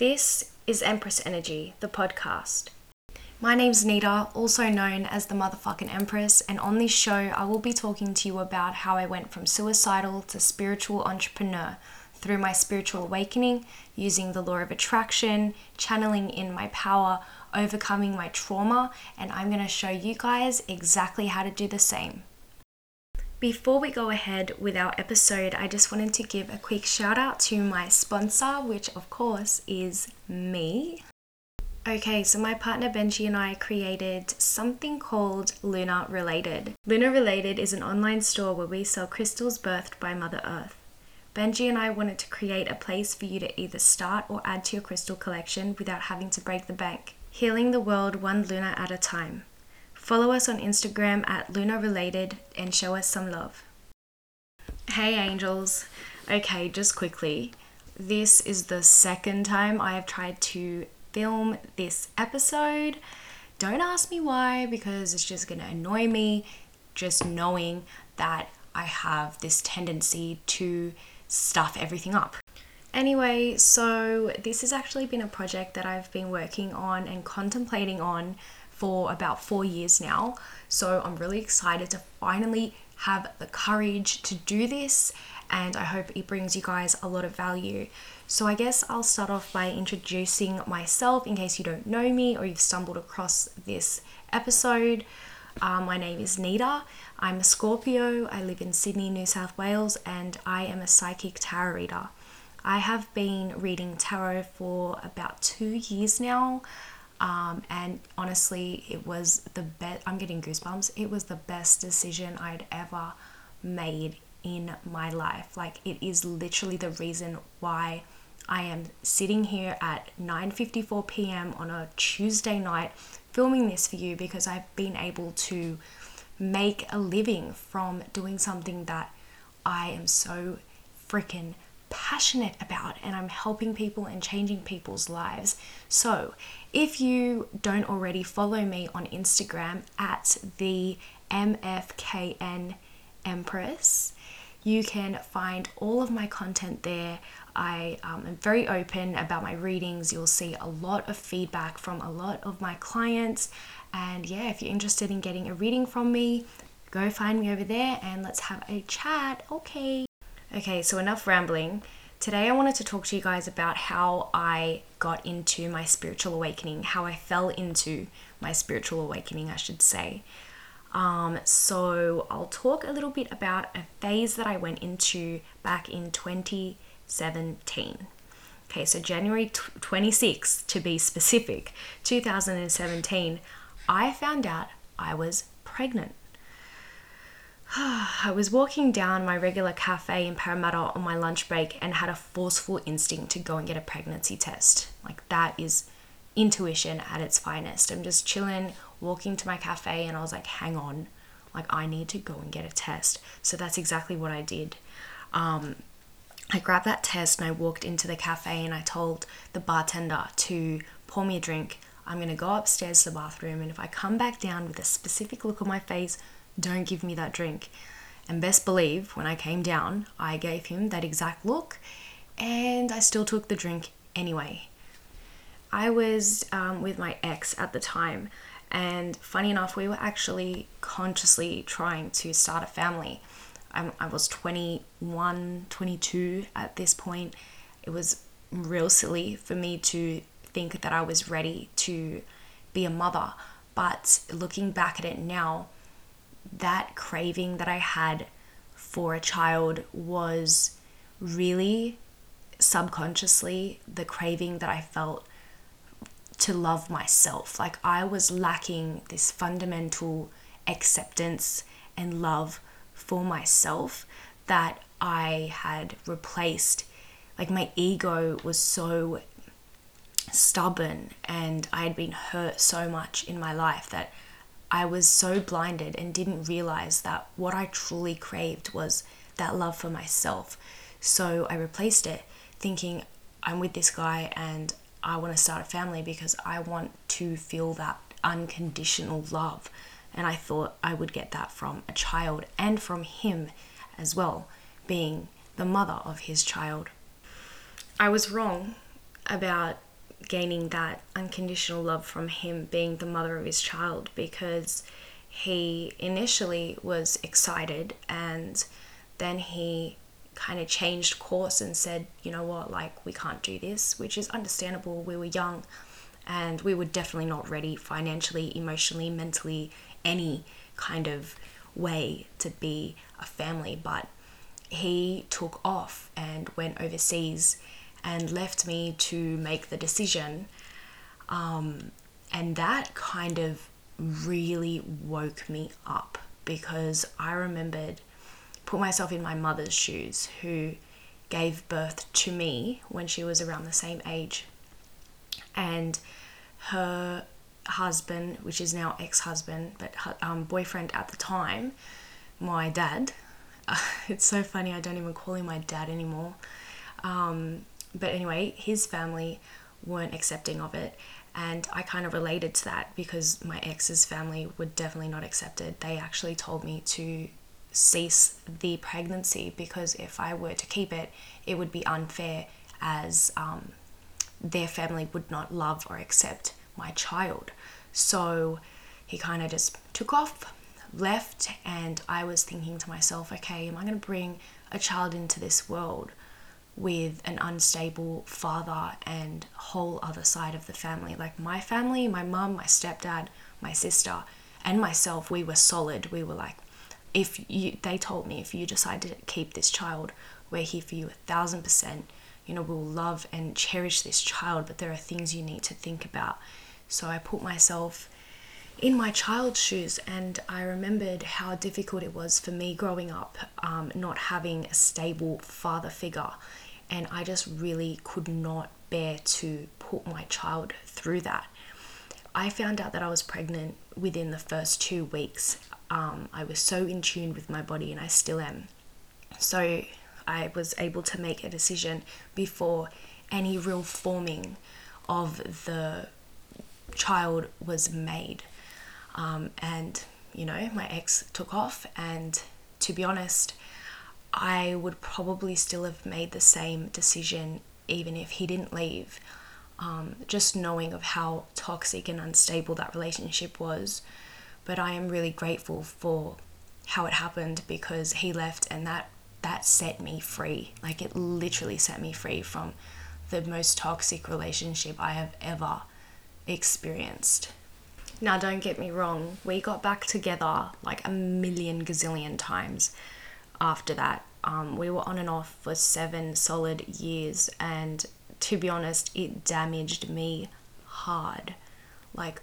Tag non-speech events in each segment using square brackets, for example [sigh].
This is Empress Energy, the podcast. My name's Nita, also known as the motherfucking Empress, and on this show, I will be talking to you about how I went from suicidal to spiritual entrepreneur through my spiritual awakening, using the law of attraction, channeling in my power, overcoming my trauma, and I'm going to show you guys exactly how to do the same. Before we go ahead with our episode, I just wanted to give a quick shout out to my sponsor, which of course is me. Okay, so my partner Benji and I created something called Luna Related. Luna Related is an online store where we sell crystals birthed by Mother Earth. Benji and I wanted to create a place for you to either start or add to your crystal collection without having to break the bank. Healing the world one Luna at a time. Follow us on Instagram at Luna Related and show us some love. Hey angels. Okay, just quickly. This is the second time I have tried to film this episode. Don't ask me why because it's just going to annoy me just knowing that I have this tendency to stuff everything up. Anyway, so this has actually been a project that I've been working on and contemplating on for about four years now. So I'm really excited to finally have the courage to do this, and I hope it brings you guys a lot of value. So, I guess I'll start off by introducing myself in case you don't know me or you've stumbled across this episode. Uh, my name is Nita. I'm a Scorpio. I live in Sydney, New South Wales, and I am a psychic tarot reader. I have been reading tarot for about two years now. Um, and honestly, it was the best. I'm getting goosebumps. It was the best decision I'd ever made in my life. Like it is literally the reason why I am sitting here at 9:54 p.m. on a Tuesday night filming this for you because I've been able to make a living from doing something that I am so freaking passionate about and I'm helping people and changing people's lives. So, if you don't already follow me on Instagram at the MFKN Empress, you can find all of my content there. I um, am very open about my readings. You'll see a lot of feedback from a lot of my clients. And yeah, if you're interested in getting a reading from me, go find me over there and let's have a chat. Okay. Okay, so enough rambling. Today, I wanted to talk to you guys about how I got into my spiritual awakening, how I fell into my spiritual awakening, I should say. Um, so, I'll talk a little bit about a phase that I went into back in 2017. Okay, so January 26th, to be specific, 2017, I found out I was pregnant. [sighs] I was walking down my regular cafe in Parramatta on my lunch break and had a forceful instinct to go and get a pregnancy test. Like, that is intuition at its finest. I'm just chilling, walking to my cafe, and I was like, hang on, like, I need to go and get a test. So that's exactly what I did. Um, I grabbed that test and I walked into the cafe and I told the bartender to pour me a drink. I'm going to go upstairs to the bathroom, and if I come back down with a specific look on my face, don't give me that drink. And best believe, when I came down, I gave him that exact look and I still took the drink anyway. I was um, with my ex at the time, and funny enough, we were actually consciously trying to start a family. I'm, I was 21, 22 at this point. It was real silly for me to think that I was ready to be a mother, but looking back at it now, that craving that I had for a child was really subconsciously the craving that I felt to love myself. Like I was lacking this fundamental acceptance and love for myself that I had replaced. Like my ego was so stubborn and I had been hurt so much in my life that I was so blinded and didn't realize that what I truly craved was that love for myself. So I replaced it thinking I'm with this guy and I want to start a family because I want to feel that unconditional love. And I thought I would get that from a child and from him as well, being the mother of his child. I was wrong about gaining that unconditional love from him being the mother of his child because he initially was excited and then he kind of changed course and said, you know what, like we can't do this, which is understandable. We were young and we were definitely not ready financially, emotionally, mentally, any kind of way to be a family. But he took off and went overseas and left me to make the decision. Um, and that kind of really woke me up because I remembered put myself in my mother's shoes who gave birth to me when she was around the same age and her husband which is now ex-husband but um, boyfriend at the time my dad [laughs] it's so funny i don't even call him my dad anymore um, but anyway his family weren't accepting of it and I kind of related to that because my ex's family were definitely not accepted. They actually told me to cease the pregnancy because if I were to keep it, it would be unfair as um, their family would not love or accept my child. So he kind of just took off, left, and I was thinking to myself, okay, am I going to bring a child into this world with an unstable father and whole other side of the family. Like my family, my mum, my stepdad, my sister, and myself, we were solid. We were like, if you, they told me, if you decide to keep this child, we're here for you a thousand percent. You know, we'll love and cherish this child, but there are things you need to think about. So I put myself in my child's shoes, and I remembered how difficult it was for me growing up, um, not having a stable father figure and I just really could not bear to put my child through that. I found out that I was pregnant within the first two weeks. Um, I was so in tune with my body, and I still am. So I was able to make a decision before any real forming of the child was made. Um, and, you know, my ex took off, and to be honest, I would probably still have made the same decision even if he didn't leave. Um, just knowing of how toxic and unstable that relationship was. But I am really grateful for how it happened because he left and that that set me free. Like it literally set me free from the most toxic relationship I have ever experienced. Now, don't get me wrong, we got back together like a million gazillion times after that. Um, we were on and off for seven solid years, and to be honest, it damaged me hard. Like,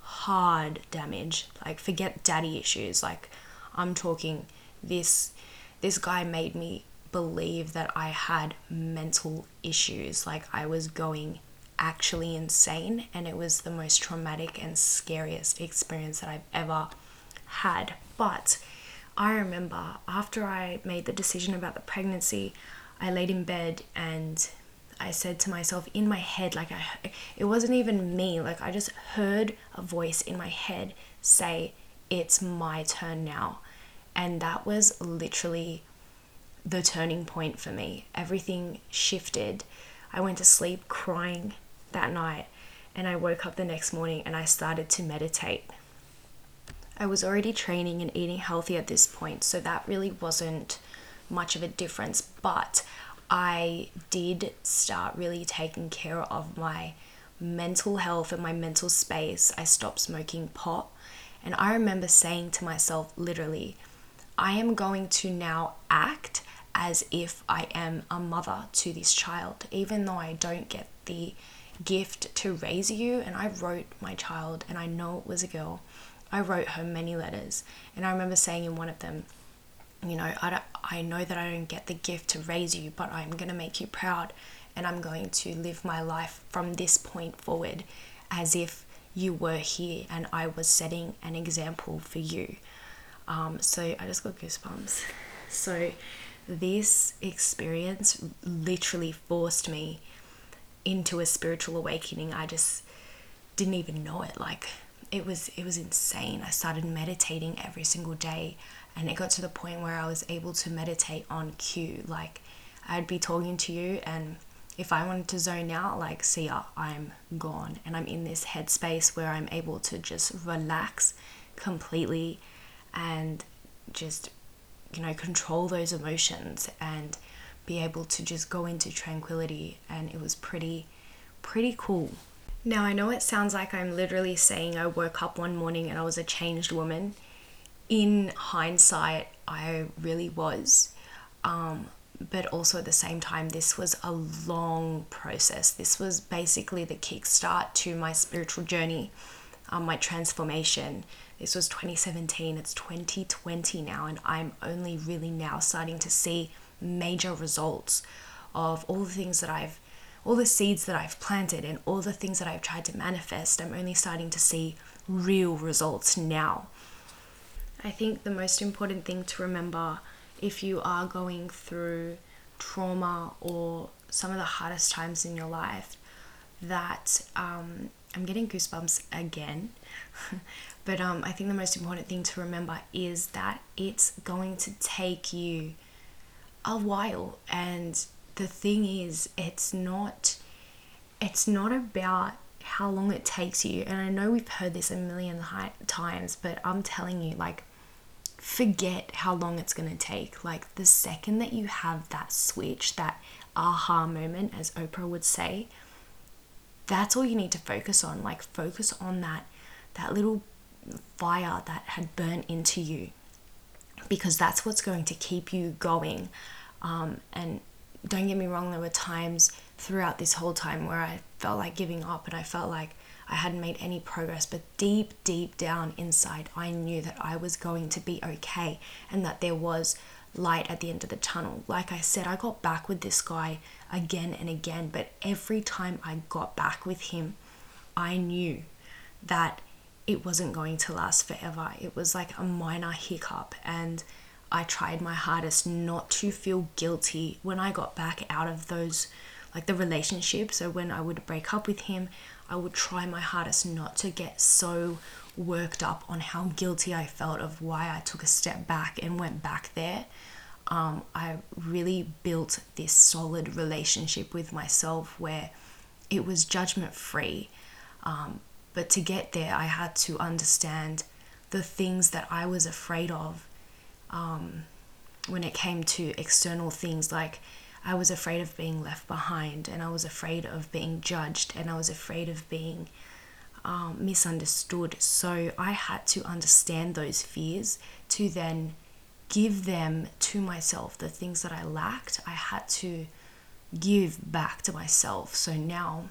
hard damage. Like, forget daddy issues. Like, I'm talking this this guy made me believe that I had mental issues. Like, I was going actually insane, and it was the most traumatic and scariest experience that I've ever had. But I remember after I made the decision about the pregnancy, I laid in bed and I said to myself in my head, like I, it wasn't even me, like I just heard a voice in my head say, It's my turn now. And that was literally the turning point for me. Everything shifted. I went to sleep crying that night and I woke up the next morning and I started to meditate. I was already training and eating healthy at this point, so that really wasn't much of a difference. But I did start really taking care of my mental health and my mental space. I stopped smoking pot. And I remember saying to myself, literally, I am going to now act as if I am a mother to this child, even though I don't get the gift to raise you. And I wrote my child, and I know it was a girl. I wrote her many letters, and I remember saying in one of them, you know, I, I know that I don't get the gift to raise you, but I'm going to make you proud, and I'm going to live my life from this point forward as if you were here and I was setting an example for you. Um, so I just got goosebumps. So this experience literally forced me into a spiritual awakening. I just didn't even know it. Like it was it was insane. I started meditating every single day and it got to the point where I was able to meditate on cue. Like I'd be talking to you and if I wanted to zone out, like, see ya, I'm gone. And I'm in this headspace where I'm able to just relax completely and just, you know, control those emotions and be able to just go into tranquility. And it was pretty, pretty cool. Now, I know it sounds like I'm literally saying I woke up one morning and I was a changed woman. In hindsight, I really was. Um, but also at the same time, this was a long process. This was basically the kickstart to my spiritual journey, um, my transformation. This was 2017, it's 2020 now, and I'm only really now starting to see major results of all the things that I've, all the seeds that I've planted, and all the things that I've tried to manifest. I'm only starting to see real results now. I think the most important thing to remember if you are going through trauma or some of the hardest times in your life that um, I'm getting goosebumps again. [laughs] but um, I think the most important thing to remember is that it's going to take you a while. And the thing is, it's not, it's not about how long it takes you. And I know we've heard this a million times, but I'm telling you, like, forget how long it's going to take. Like the second that you have that switch, that aha moment, as Oprah would say, that's all you need to focus on. Like focus on that that little fire that had burnt into you, because that's what's going to keep you going. Um, and don't get me wrong, there were times throughout this whole time where I felt like giving up, and I felt like I hadn't made any progress, but deep, deep down inside, I knew that I was going to be okay and that there was light at the end of the tunnel. Like I said, I got back with this guy again and again, but every time I got back with him, I knew that it wasn't going to last forever. It was like a minor hiccup, and I tried my hardest not to feel guilty when I got back out of those, like the relationship. So when I would break up with him, I would try my hardest not to get so worked up on how guilty I felt of why I took a step back and went back there. Um, I really built this solid relationship with myself where it was judgment free. Um, but to get there, I had to understand the things that I was afraid of um, when it came to external things like I was afraid of being left behind, and I was afraid of being judged, and I was afraid of being um, misunderstood. So I had to understand those fears to then give them to myself. The things that I lacked, I had to give back to myself. So now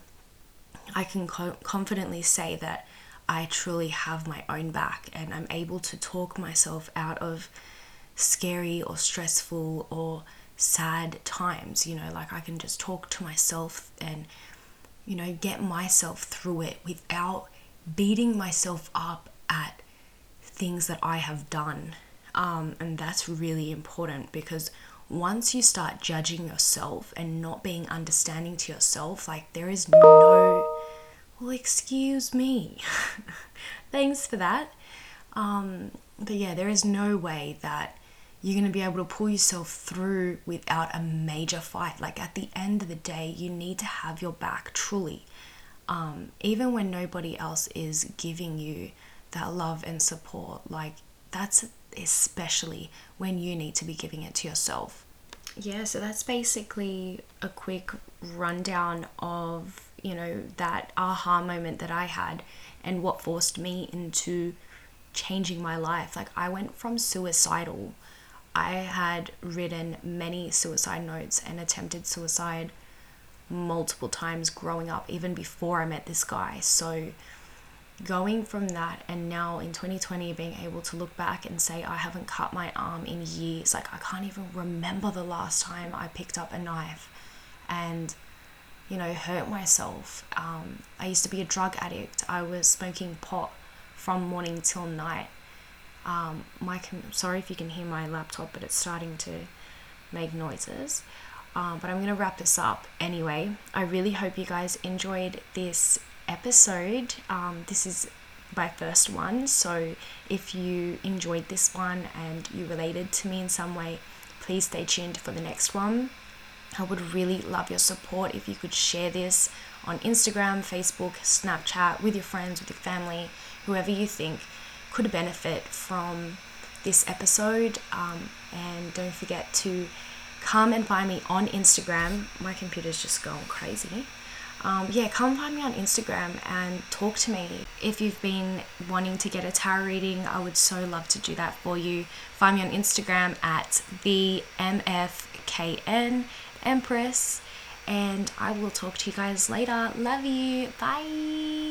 I can co- confidently say that I truly have my own back and I'm able to talk myself out of scary or stressful or sad times, you know, like I can just talk to myself and, you know, get myself through it without beating myself up at things that I have done. Um, and that's really important because once you start judging yourself and not being understanding to yourself, like there is no, well, excuse me. [laughs] Thanks for that. Um, but yeah, there is no way that you're going to be able to pull yourself through without a major fight. Like at the end of the day, you need to have your back truly. Um, even when nobody else is giving you that love and support, like that's especially when you need to be giving it to yourself. Yeah, so that's basically a quick rundown of, you know, that aha moment that I had and what forced me into changing my life. Like I went from suicidal I had written many suicide notes and attempted suicide multiple times growing up, even before I met this guy. So, going from that and now in 2020 being able to look back and say I haven't cut my arm in years, like I can't even remember the last time I picked up a knife and you know hurt myself. Um, I used to be a drug addict. I was smoking pot from morning till night um, my com- sorry if you can hear my laptop, but it's starting to make noises. Um, but I'm to wrap this up anyway. I really hope you guys enjoyed this episode. Um, this is my first one, so if you enjoyed this one and you related to me in some way, please stay tuned for the next one. I would really love your support if you could share this on Instagram, Facebook, Snapchat with your friends, with your family, whoever you think could benefit from this episode. Um, and don't forget to come and find me on Instagram. My computer's just going crazy. Um, yeah, come find me on Instagram and talk to me. If you've been wanting to get a tarot reading, I would so love to do that for you. Find me on Instagram at the MFKN Empress, and I will talk to you guys later. Love you. Bye.